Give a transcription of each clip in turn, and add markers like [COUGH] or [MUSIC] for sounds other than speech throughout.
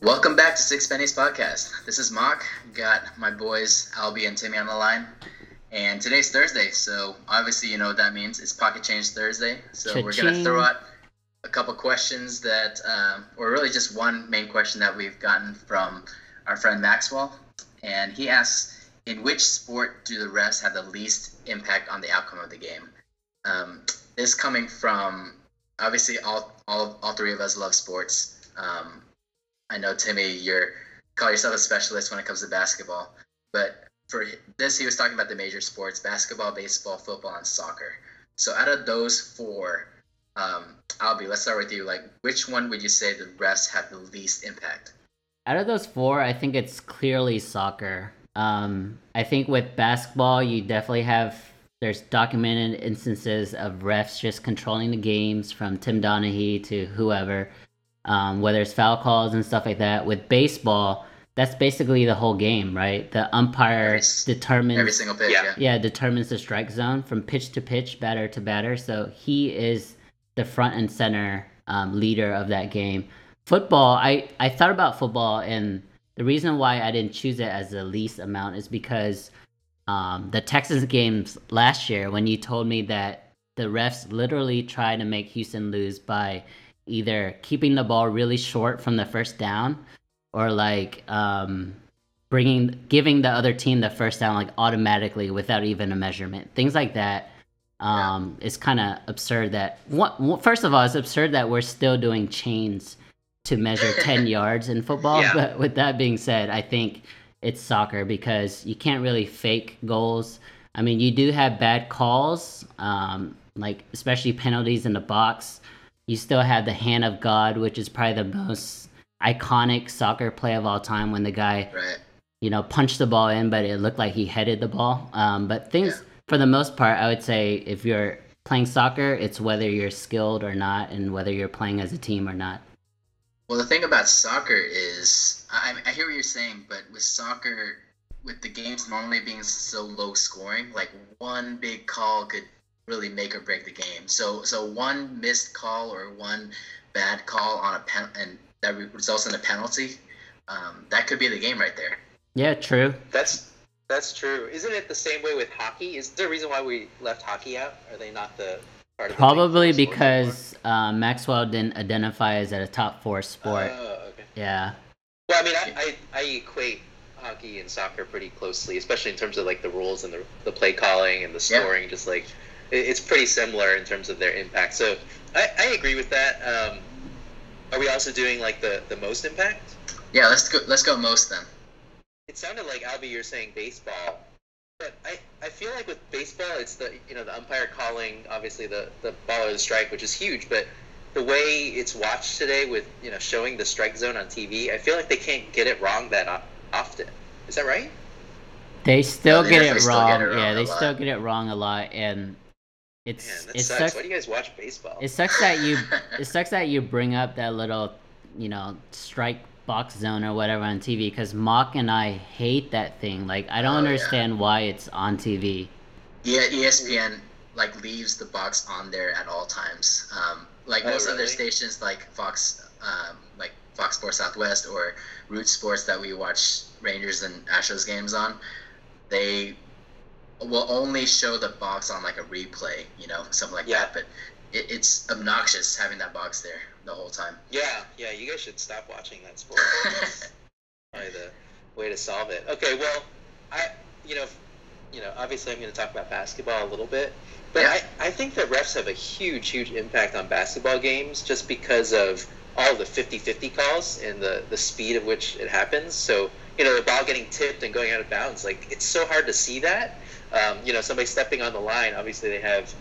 Welcome back to Six Pennies Podcast. This is Mock. Got my boys Albie and Timmy on the line. And today's Thursday, so obviously you know what that means. It's Pocket Change Thursday. So we're going to throw out a couple questions that, um, or really just one main question that we've gotten from our friend Maxwell. And he asks, in which sport do the refs have the least impact on the outcome of the game? Um, this coming from, obviously all, all, all three of us love sports. Um, I know Timmy, you're call yourself a specialist when it comes to basketball, but for this, he was talking about the major sports: basketball, baseball, football, and soccer. So out of those four, um, Albie, let's start with you. Like, which one would you say the refs have the least impact? Out of those four, I think it's clearly soccer. Um, I think with basketball, you definitely have there's documented instances of refs just controlling the games from Tim Donaghy to whoever um, whether it's foul calls and stuff like that. With baseball, that's basically the whole game, right? The umpire every, determines every single pitch. Yeah. yeah, determines the strike zone from pitch to pitch, batter to batter. So he is the front and center um, leader of that game. Football, I I thought about football, and the reason why I didn't choose it as the least amount is because um, the Texans games last year, when you told me that the refs literally tried to make Houston lose by either keeping the ball really short from the first down or like um, bringing giving the other team the first down like automatically without even a measurement things like that um, yeah. is kind of absurd that what, first of all it's absurd that we're still doing chains to measure [LAUGHS] 10 yards in football yeah. but with that being said i think it's soccer because you can't really fake goals i mean you do have bad calls um, like especially penalties in the box you still have the hand of God, which is probably the most iconic soccer play of all time when the guy, right. you know, punched the ball in, but it looked like he headed the ball. Um, but things, yeah. for the most part, I would say if you're playing soccer, it's whether you're skilled or not, and whether you're playing as a team or not. Well, the thing about soccer is, I, I hear what you're saying, but with soccer, with the games normally being so low scoring, like one big call could really make or break the game. So so one missed call or one bad call on a pen and that results in a penalty, um, that could be the game right there. Yeah, true. That's that's true. Isn't it the same way with hockey? Is there a reason why we left hockey out? Are they not the part of the Probably because uh, Maxwell didn't identify as a top four sport. Oh, okay. Yeah. Well, I mean, I, I, I equate hockey and soccer pretty closely, especially in terms of like the rules and the, the play calling and the scoring. Yeah. Just like it's pretty similar in terms of their impact. So I, I agree with that. Um, are we also doing like the, the most impact? Yeah, let's go. Let's go most then. It sounded like Albie, you're saying baseball, but I, I feel like with baseball, it's the you know the umpire calling obviously the the ball or the strike, which is huge, but the way it's watched today with you know showing the strike zone on TV, I feel like they can't get it wrong that often. Is that right? They still, no, they get, it wrong. Get it wrong. Yeah, they still get it wrong a lot, and it's Man, that it sucks. sucks. Why do you guys watch baseball? It sucks that you [LAUGHS] it sucks that you bring up that little, you know, strike box zone or whatever on TV because Mock and I hate that thing. Like I don't oh, understand yeah. why it's on TV. Yeah, ESPN like leaves the box on there at all times. Um, like oh, most really? other stations, like Fox, um, like Fox Sports Southwest or Root Sports that we watch Rangers and Astros games on, they will only show the box on like a replay, you know, something like yeah. that. But it, it's obnoxious having that box there the whole time. Yeah, yeah, you guys should stop watching that sport. [LAUGHS] probably the way to solve it. Okay, well, I, you know, you know, obviously I'm going to talk about basketball a little bit, but yeah. I, I think that refs have a huge, huge impact on basketball games just because of all the 50-50 calls and the, the speed of which it happens. So, you know, the ball getting tipped and going out of bounds, like, it's so hard to see that um, you know, somebody stepping on the line, obviously they have,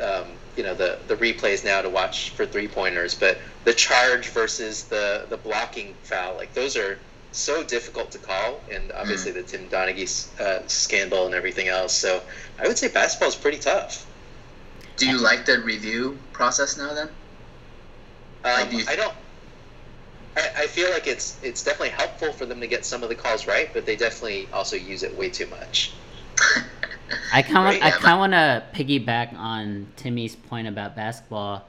um, you know, the, the replays now to watch for three pointers, but the charge versus the, the blocking foul, like those are so difficult to call, and obviously mm. the Tim Donaghy uh, scandal and everything else. So I would say basketball is pretty tough. Do you like the review process now then? Um, like, do I don't. I, I feel like it's it's definitely helpful for them to get some of the calls right, but they definitely also use it way too much. [LAUGHS] I kind of I kind of want to piggyback on Timmy's point about basketball.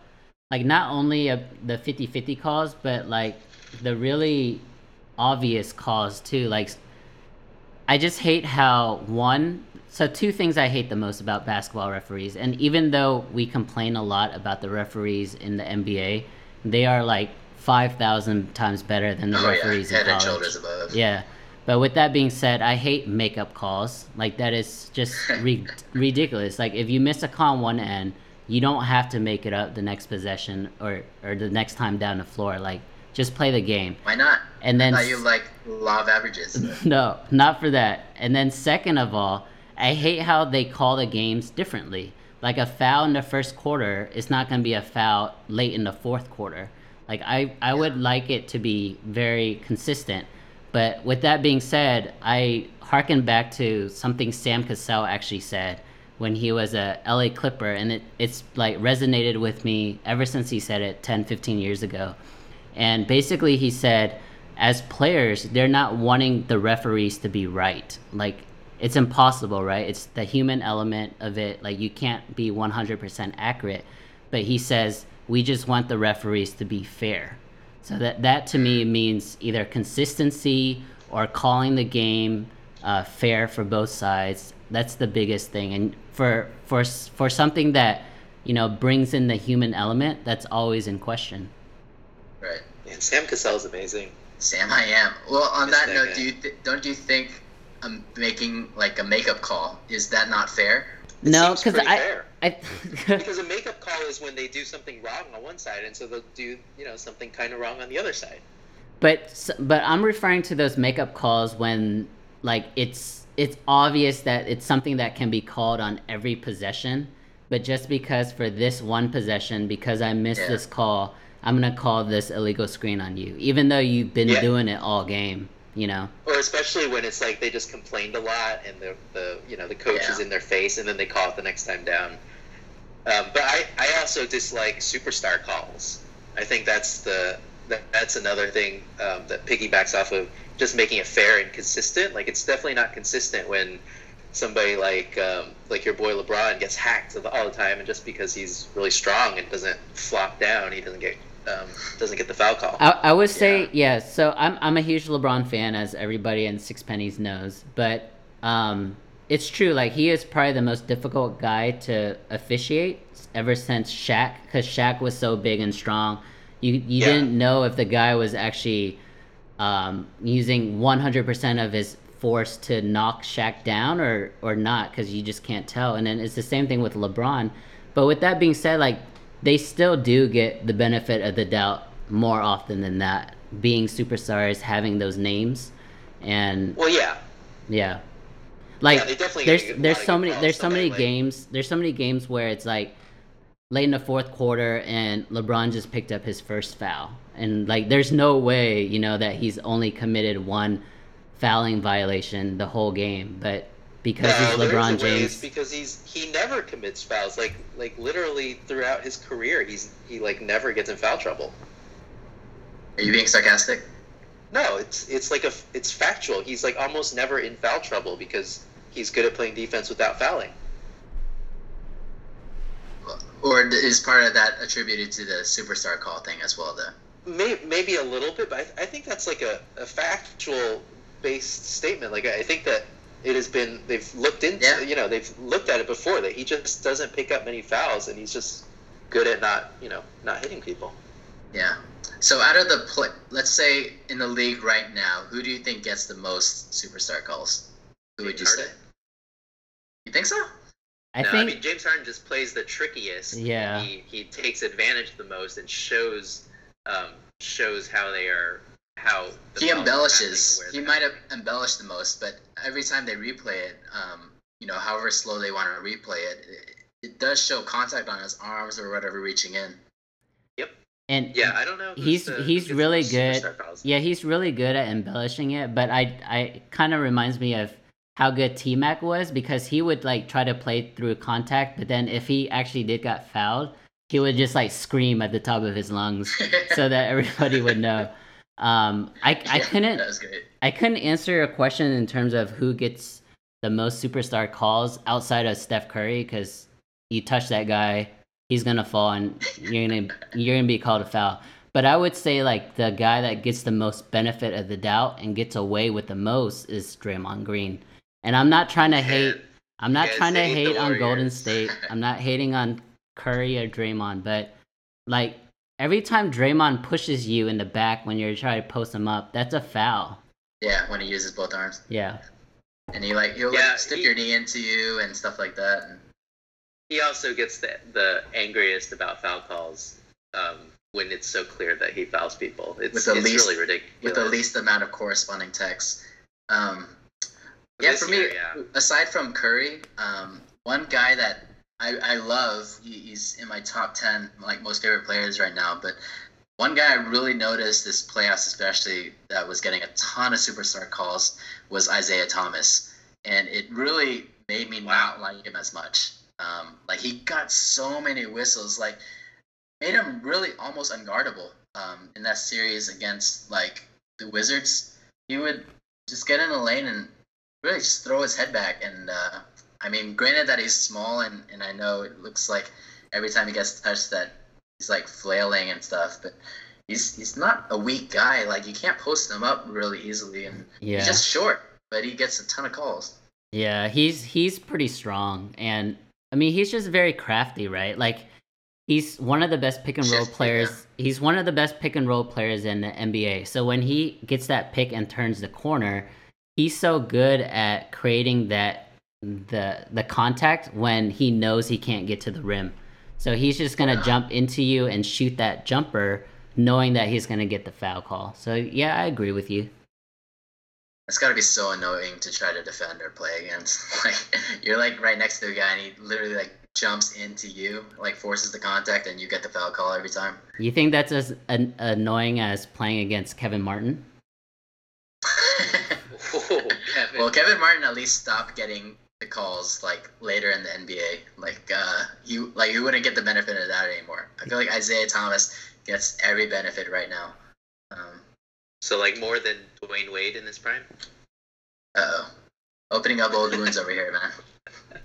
Like not only uh, the 50-50 calls, but like the really obvious calls too. Like, I just hate how one. So two things I hate the most about basketball referees, and even though we complain a lot about the referees in the NBA, they are like five thousand times better than the oh, referees yeah. Head in and college. Yeah. But with that being said, I hate makeup calls. Like that is just [LAUGHS] ri- ridiculous. Like if you miss a call on one end, you don't have to make it up the next possession or or the next time down the floor. Like just play the game. Why not? And then I thought you like law of averages. [LAUGHS] no, not for that. And then second of all, I hate how they call the games differently. Like a foul in the first quarter is not going to be a foul late in the fourth quarter. Like I, I would like it to be very consistent. But with that being said, I harken back to something Sam Cassell actually said when he was a LA Clipper, and it, it's like resonated with me ever since he said it 10, 15 years ago. And basically, he said, as players, they're not wanting the referees to be right. Like, it's impossible, right? It's the human element of it. Like, you can't be 100% accurate. But he says, we just want the referees to be fair. So that that to me means either consistency or calling the game uh, fair for both sides. That's the biggest thing. And for for for something that you know brings in the human element, that's always in question. Right. And Sam Cassell is amazing. Sam, I am. Well, on that that note, guy. do you th- don't you think um, making like a makeup call is that not fair? It no, because I. I [LAUGHS] Because a makeup call is when they do something wrong on one side, and so they'll do you know something kind of wrong on the other side. But but I'm referring to those makeup calls when like it's it's obvious that it's something that can be called on every possession. But just because for this one possession, because I missed Yeah. this call, I'm gonna call this illegal screen on you, even though you've been Yeah. doing it all game. You know. Or especially when it's like they just complained a lot, and the the you know the coach Yeah. is in their face, and then they call it the next time down. Um, but I, I also dislike superstar calls. I think that's the that, that's another thing um, that piggybacks off of just making it fair and consistent. Like it's definitely not consistent when somebody like um, like your boy LeBron gets hacked all the time, and just because he's really strong and doesn't flop down, he doesn't get um, doesn't get the foul call. I, I would say yeah. So I'm I'm a huge LeBron fan, as everybody in Six Pennies knows. But um, it's true. Like he is probably the most difficult guy to officiate ever since Shaq, because Shaq was so big and strong. You you Yeah. didn't know if the guy was actually um, using 100% of his force to knock Shaq down or or not, because you just can't tell. And then it's the same thing with LeBron. But with that being said, like they still do get the benefit of the doubt more often than that, being superstars, having those names, and Well, yeah, yeah, like Yeah, there's get a lot there's so many there's so many games there's so many games where it's like late in the fourth quarter and LeBron just picked up his first foul, and like there's no way you know that he's only committed one fouling violation the whole game, but because No, he's there is LeBron a way, it's James, because he's he never commits fouls. Like like literally throughout his career, he's he like never gets in foul trouble. Are you being sarcastic? No, it's it's like a it's factual. He's like almost never in foul trouble because he's good at playing defense without fouling. Or is part of that attributed to the superstar call thing as well, though? May, maybe a little bit, but I, I think that's like a, a factual based statement. Like I think that it has been they've looked into Yeah. you know they've looked at it before that he just doesn't pick up many fouls and he's just good at not you know not hitting people. Yeah. So out of the play, let's say in the league right now, who do you think gets the most superstar calls? Who would you Harden. say? You think so? I no, think I mean James Harden just plays the trickiest. Yeah. He he takes advantage the most and shows um, shows how they are how the He embellishes. He might have embellished the most, but every time they replay it, um, you know, however slow they want to replay it, it, it does show contact on his arms or whatever reaching in. Yep. And Yeah, I don't know. He's- the- he's really good. Yeah, he's really good at embellishing it, but I I kind of reminds me of how good T Mac was because he would like try to play through contact, but then if he actually did got fouled, he would just like scream at the top of his lungs [LAUGHS] so that everybody would know. Um, I [LAUGHS] I Yeah, couldn't was great. I couldn't answer your question in terms of who gets the most superstar calls outside of Steph Curry because you touch that guy, he's gonna fall and you're gonna you're gonna be called a foul. But I would say like the guy that gets the most benefit of the doubt and gets away with the most is Draymond Green. And I'm not trying to hate. [LAUGHS] I'm not trying to hate on Golden State. I'm not hating on Curry or Draymond, but like every time Draymond pushes you in the back when you're trying to post him up, that's a foul. Yeah, when he uses both arms. Yeah. And he like he'll yeah, like, stick he, your knee into you and stuff like that. And... He also gets the the angriest about foul calls um, when it's so clear that he fouls people. It's, with the it's least, really ridiculous. With the least amount of corresponding text. Um, yeah, for me, yeah. aside from Curry, um, one guy that I, I love, he, he's in my top 10, like most favorite players right now, but one guy I really noticed this playoffs, especially that was getting a ton of superstar calls, was Isaiah Thomas, and it really made me wow. not like him as much. Um, like he got so many whistles, like made him really almost unguardable um, in that series against like the Wizards. He would just get in the lane and really just throw his head back. And uh, I mean, granted that he's small, and, and I know it looks like every time he gets touched that he's like flailing and stuff, but he's he's not a weak guy. Like you can't post him up really easily, and yeah. he's just short, but he gets a ton of calls. Yeah, he's he's pretty strong, and I mean he's just very crafty, right? Like he's one of the best pick and roll players. He's one of the best pick and roll players in the NBA. So when he gets that pick and turns the corner, he's so good at creating that the the contact when he knows he can't get to the rim. So he's just gonna jump into you and shoot that jumper, knowing that he's gonna get the foul call. So yeah, I agree with you. It's gotta be so annoying to try to defend or play against. [LAUGHS] Like you're like right next to a guy and he literally like jumps into you, like forces the contact, and you get the foul call every time. You think that's as an- annoying as playing against Kevin Martin? [LAUGHS] [LAUGHS] Oh, Kevin. Well, Kevin Martin at least stopped getting the calls like later in the NBA. Like uh, you, like you wouldn't get the benefit of that anymore. I feel like Isaiah Thomas gets every benefit right now. Um, so like more than Dwyane Wade in his prime. oh, opening up old wounds over here, man. [LAUGHS]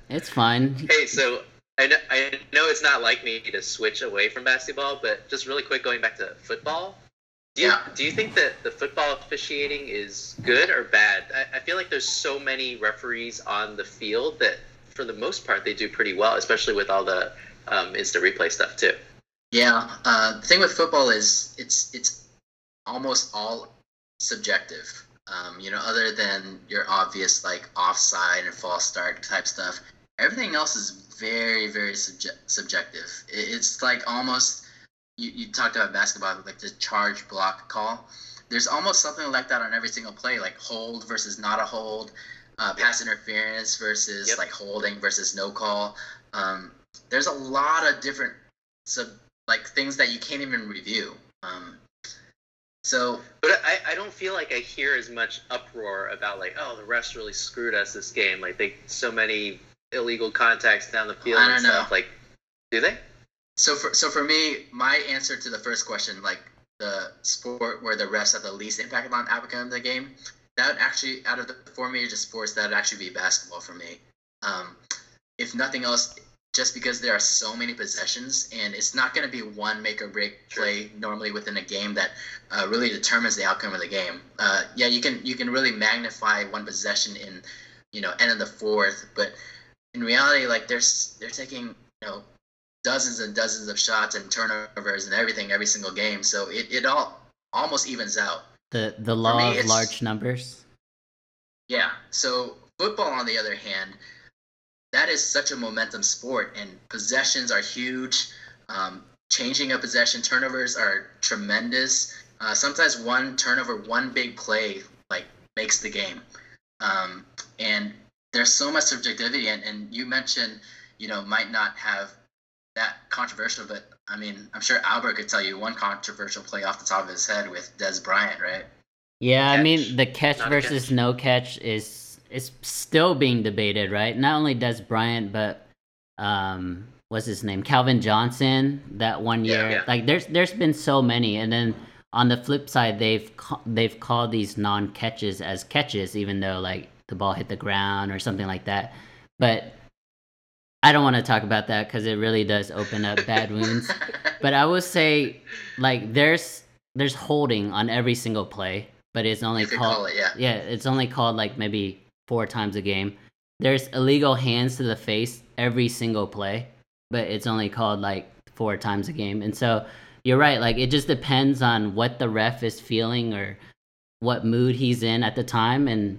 It's fine. Hey, so I know, I know it's not like me to switch away from basketball, but just really quick going back to football. Yeah. do you think that the football officiating is good or bad? I, I feel like there's so many referees on the field that, for the most part, they do pretty well, especially with all the um, instant replay stuff too. Yeah, uh, the thing with football is it's it's almost all subjective. Um, you know, other than your obvious like offside and false start type stuff, everything else is very very subje- subjective. It's like almost you, you talked about basketball, like the charge block call. There's almost something like that on every single play, like hold versus not a hold, uh, pass interference versus yep. like holding versus no call. Um, there's a lot of different sub like things that you can't even review. Um, so, but I, I don't feel like I hear as much uproar about like, oh, the refs really screwed us this game. Like they so many illegal contacts down the field and stuff. Know. Like, do they? So for so for me, my answer to the first question, like the sport where the refs have the least impact on outcome of the game, that would actually out of the four major sports, that would actually be basketball for me. Um, if nothing else, just because there are so many possessions, and it's not going to be one make or break play normally within a game that uh, really determines the outcome of the game. Uh, yeah, you can you can really magnify one possession in you know end of the fourth, but in reality, like they're they're taking you know dozens and dozens of shots and turnovers and everything every single game. So it, it all almost evens out. The the law me, of large numbers. Yeah. So football, on the other hand, that is such a momentum sport, and possessions are huge. Um, changing a possession, turnovers are tremendous. Uh, sometimes one turnover, one big play, like makes the game. Um, and there's so much subjectivity, and, and you mentioned, you know, might not have that controversial, but I mean, I'm sure Albert could tell you one controversial play off the top of his head with Dez Bryant, right? Yeah, catch. I mean, the catch Not versus catch. no catch is is still being debated, right? Not only Dez Bryant, but um, what's his name, Calvin Johnson, that one year. Yeah, yeah. Like, there's there's been so many, and then on the flip side, they've they've called these non catches as catches, even though like the ball hit the ground or something like that. But I don't want to talk about that because it really does open up bad [LAUGHS] wounds. But I will say, like, there's there's holding on every single play, but it's only called call it, yeah. yeah, it's only called like maybe four times a game. There's illegal hands to the face every single play, but it's only called like four times a game. And so you're right, like it just depends on what the ref is feeling or what mood he's in at the time and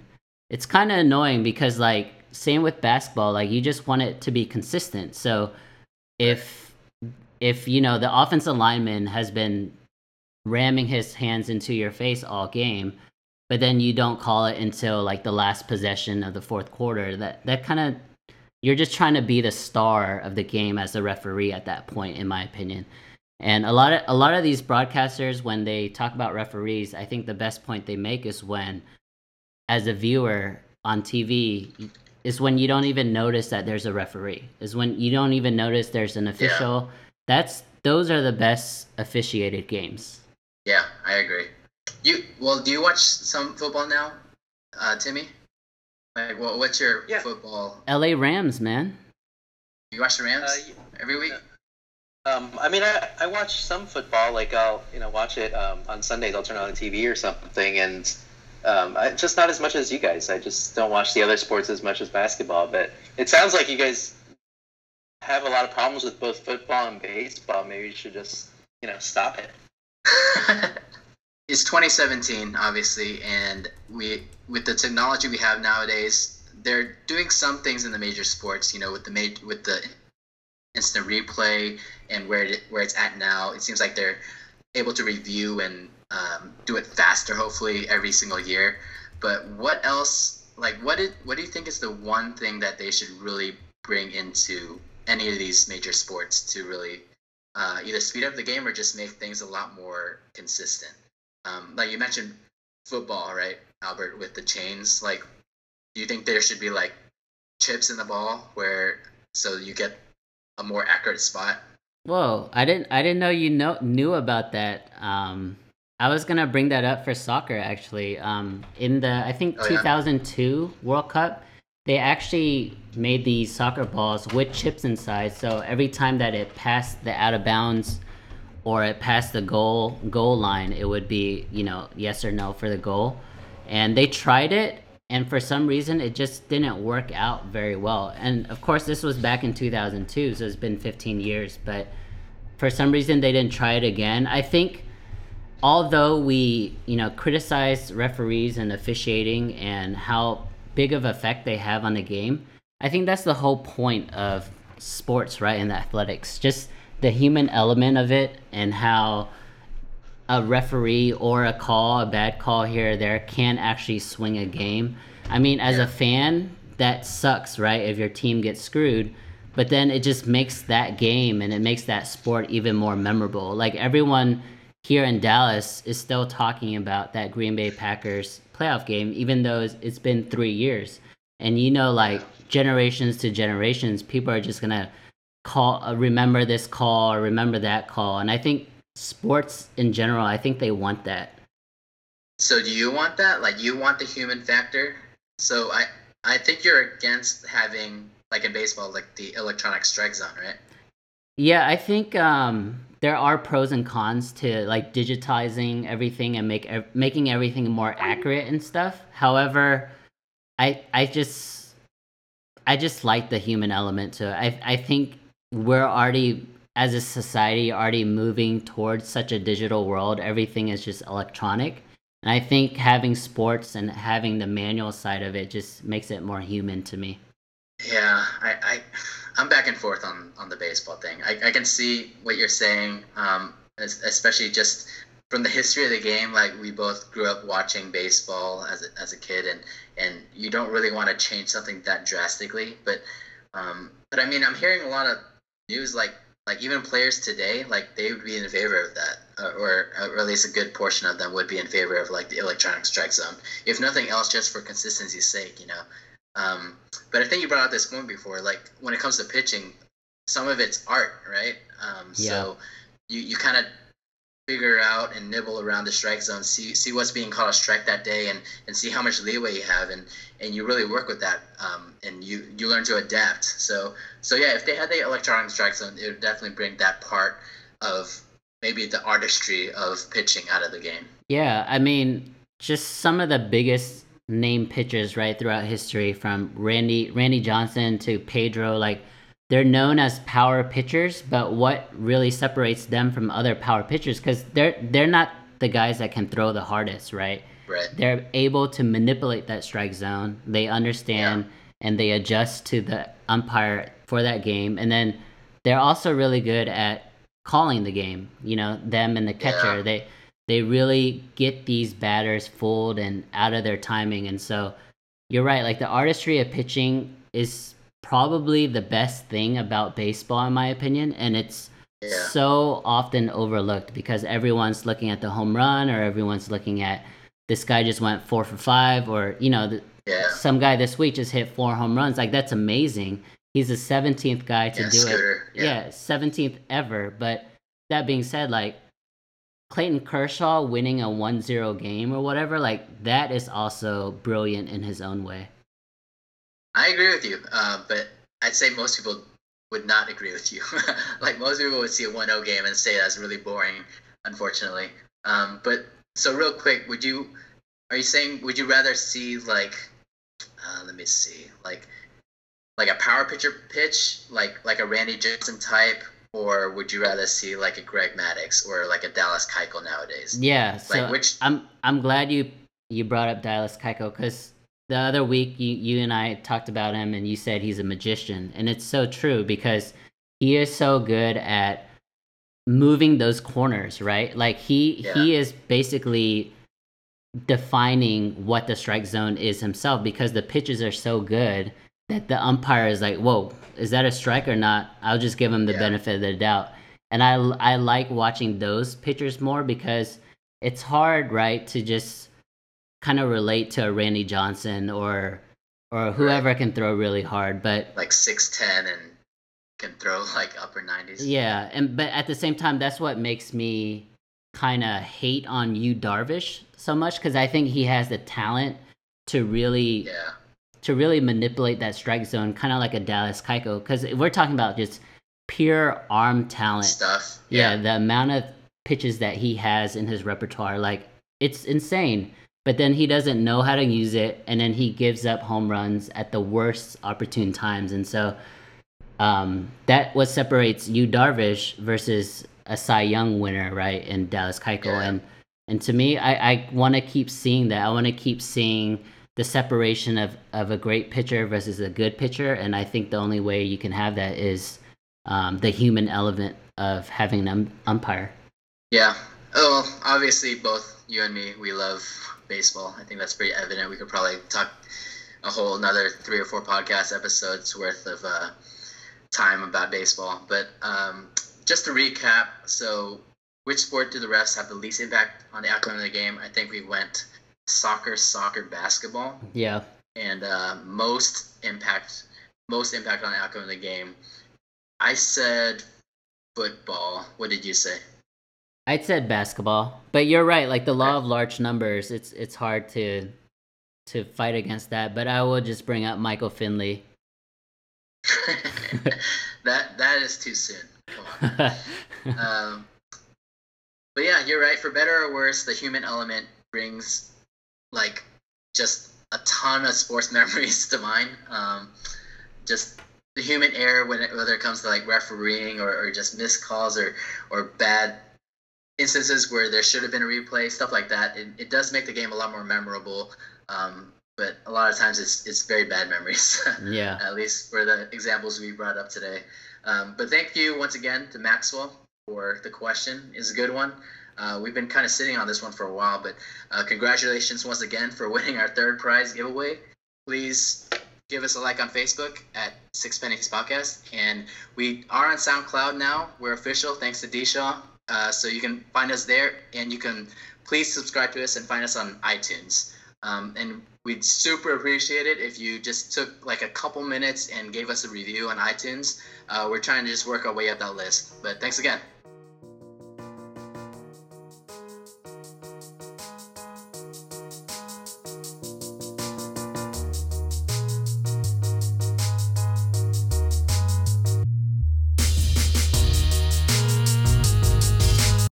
it's kind of annoying because like same with basketball, like you just want it to be consistent. So if if you know the offensive lineman has been ramming his hands into your face all game, but then you don't call it until like the last possession of the fourth quarter. That that kind of you're just trying to be the star of the game as a referee at that point, in my opinion. And a lot of a lot of these broadcasters, when they talk about referees, I think the best point they make is when, as a viewer on TV, is when you don't even notice that there's a referee. Is when you don't even notice there's an official. Yeah. That's those are the best officiated games. Yeah, I agree. You well, do you watch some football now, uh, Timmy? Like, well, what's your yeah. football? L.A. Rams, man. You watch the Rams uh, every week? Um, I mean, I, I watch some football. Like I'll you know watch it um, on Sundays. I'll turn on the TV or something, and um, I, just not as much as you guys. I just don't watch the other sports as much as basketball. But it sounds like you guys have a lot of problems with both football and baseball. Maybe you should just you know stop it. [LAUGHS] it's 2017, obviously, and we with the technology we have nowadays, they're doing some things in the major sports. You know, with the major with the instant replay and where it, where it's at now, it seems like they're able to review and um, do it faster, hopefully every single year. But what else? Like, what did what do you think is the one thing that they should really bring into any of these major sports to really uh, either speed up the game or just make things a lot more consistent. Um, like you mentioned football, right, Albert, with the chains. Like, do you think there should be like chips in the ball where so you get a more accurate spot? Whoa, I didn't I didn't know you know knew about that. Um, I was gonna bring that up for soccer actually. Um, in the I think oh, 2002 yeah? World Cup, they actually made these soccer balls with chips inside. So every time that it passed the out of bounds or it passed the goal goal line, it would be you know yes or no for the goal. And they tried it, and for some reason it just didn't work out very well. And of course, this was back in 2002, so it's been 15 years. But for some reason, they didn't try it again. I think although we you know criticize referees and officiating and how big of effect they have on the game. I think that's the whole point of sports, right? In athletics, just the human element of it and how a referee or a call, a bad call here or there, can actually swing a game. I mean, as a fan, that sucks, right? If your team gets screwed, but then it just makes that game and it makes that sport even more memorable. Like everyone here in Dallas is still talking about that Green Bay Packers playoff game, even though it's, it's been three years. And you know, like generations to generations, people are just gonna call, uh, remember this call or remember that call. And I think sports in general, I think they want that. So do you want that? Like you want the human factor? So I I think you're against having like in baseball like the electronic strike zone, right? Yeah, I think um there are pros and cons to like digitizing everything and make making everything more accurate and stuff. However, I I just I just like the human element to it. I I think we're already as a society already moving towards such a digital world. Everything is just electronic. And I think having sports and having the manual side of it just makes it more human to me. Yeah, I, I I'm back and forth on on the baseball thing. I, I can see what you're saying, um, especially just from the history of the game. Like we both grew up watching baseball as a, as a kid, and and you don't really want to change something that drastically. But um, but I mean, I'm hearing a lot of news like like even players today, like they would be in favor of that, uh, or, or at least a good portion of them would be in favor of like the electronic strike zone, if nothing else, just for consistency's sake, you know. Um, but I think you brought out this point before, like when it comes to pitching, some of it's art, right? Um, yeah. So you, you kind of figure out and nibble around the strike zone, see see what's being called a strike that day, and and see how much leeway you have, and and you really work with that, um, and you you learn to adapt. So so yeah, if they had the electronic strike zone, it would definitely bring that part of maybe the artistry of pitching out of the game. Yeah, I mean, just some of the biggest name pitchers right throughout history, from Randy Randy Johnson to Pedro, like they're known as power pitchers, but what really separates them from other power pitchers because they're they're not the guys that can throw the hardest, right? Right. They're able to manipulate that strike zone. They understand yeah. and they adjust to the umpire for that game, and then they're also really good at calling the game. You know, them and the catcher. Yeah. They they really get these batters fooled and out of their timing, and so you're right. Like the artistry of pitching is probably the best thing about baseball, in my opinion, and it's yeah. so often overlooked because everyone's looking at the home run or everyone's looking at this guy just went four for five or you know the, yeah. some guy this week just hit four home runs. Like that's amazing. He's the 17th guy to yeah, do scooter. it. Yeah. 17th ever. But that being said, like Clayton Kershaw winning a 1-0 game or whatever, like that is also brilliant in his own way. I agree with you, uh, but I'd say most people would not agree with you. [LAUGHS] like most people would see a 1-0 game and say that's really boring, unfortunately. Um, but so real quick, would you are you saying would you rather see like uh, let me see like like a power pitcher pitch like like a Randy Johnson type or would you rather see like a Greg Maddux or like a Dallas Keuchel nowadays? Yeah, so like which I'm I'm glad you you brought up Dallas Keuchel because the other week you, you and I talked about him and you said he's a magician. And it's so true because he is so good at moving those corners, right? Like he yeah. he is basically defining what the strike zone is himself because the pitches are so good that the umpire is like, "Whoa, is that a strike or not?" I'll just give him the yeah. benefit of the doubt. And I I like watching those pitchers more because it's hard, right, to just kind of relate to a Randy Johnson or or whoever right. can throw really hard, but like six ten and can throw [LAUGHS] like upper nineties. Yeah, and but at the same time, that's what makes me kind of hate on Yu Darvish so much because I think he has the talent to really yeah. To really manipulate that strike zone, kind of like a Dallas Keuchel. Because we're talking about just pure arm talent stuff. Yeah. yeah, the amount of pitches that he has in his repertoire, like it's insane but then he doesn't know how to use it and then he gives up home runs at the worst opportune times and so um, that what separates Yu Darvish versus a Cy Young winner right in Dallas Keuchel yeah. and and to me I, I want to keep seeing that I want to keep seeing the separation of, of a great pitcher versus a good pitcher and I think the only way you can have that is um, the human element of having an umpire yeah oh well, obviously both you and me we love baseball. I think that's pretty evident. We could probably talk a whole another three or four podcast episodes worth of uh, time about baseball. But um, just to recap, so which sport do the refs have the least impact on the outcome of the game? I think we went soccer, soccer, basketball. Yeah. And uh, most impact, most impact on the outcome of the game. I said football. What did you say? I'd said basketball, but you're right. Like the law of large numbers, it's it's hard to to fight against that. But I will just bring up Michael Finley. [LAUGHS] that that is too soon. [LAUGHS] um, but yeah, you're right. For better or worse, the human element brings like just a ton of sports [LAUGHS] memories to mine. Um, just the human error when it, whether it comes to like refereeing or, or just missed calls or or bad instances where there should have been a replay, stuff like that. It, it does make the game a lot more memorable. Um, but a lot of times it's it's very bad memories. [LAUGHS] yeah. At least for the examples we brought up today. Um, but thank you once again to Maxwell for the question. is a good one. Uh, we've been kind of sitting on this one for a while, but uh, congratulations once again for [LAUGHS] winning our third prize giveaway. Please give us a like on Facebook at Six Pennies Podcast, and we are on SoundCloud now. We're official, thanks to D Shaw. Uh, so you can find us there, and you can please subscribe to us and find us on iTunes. Um, and we'd super appreciate it if you just took like a couple minutes and gave us a review on iTunes. Uh, we're trying to just work our way up that list. But thanks again.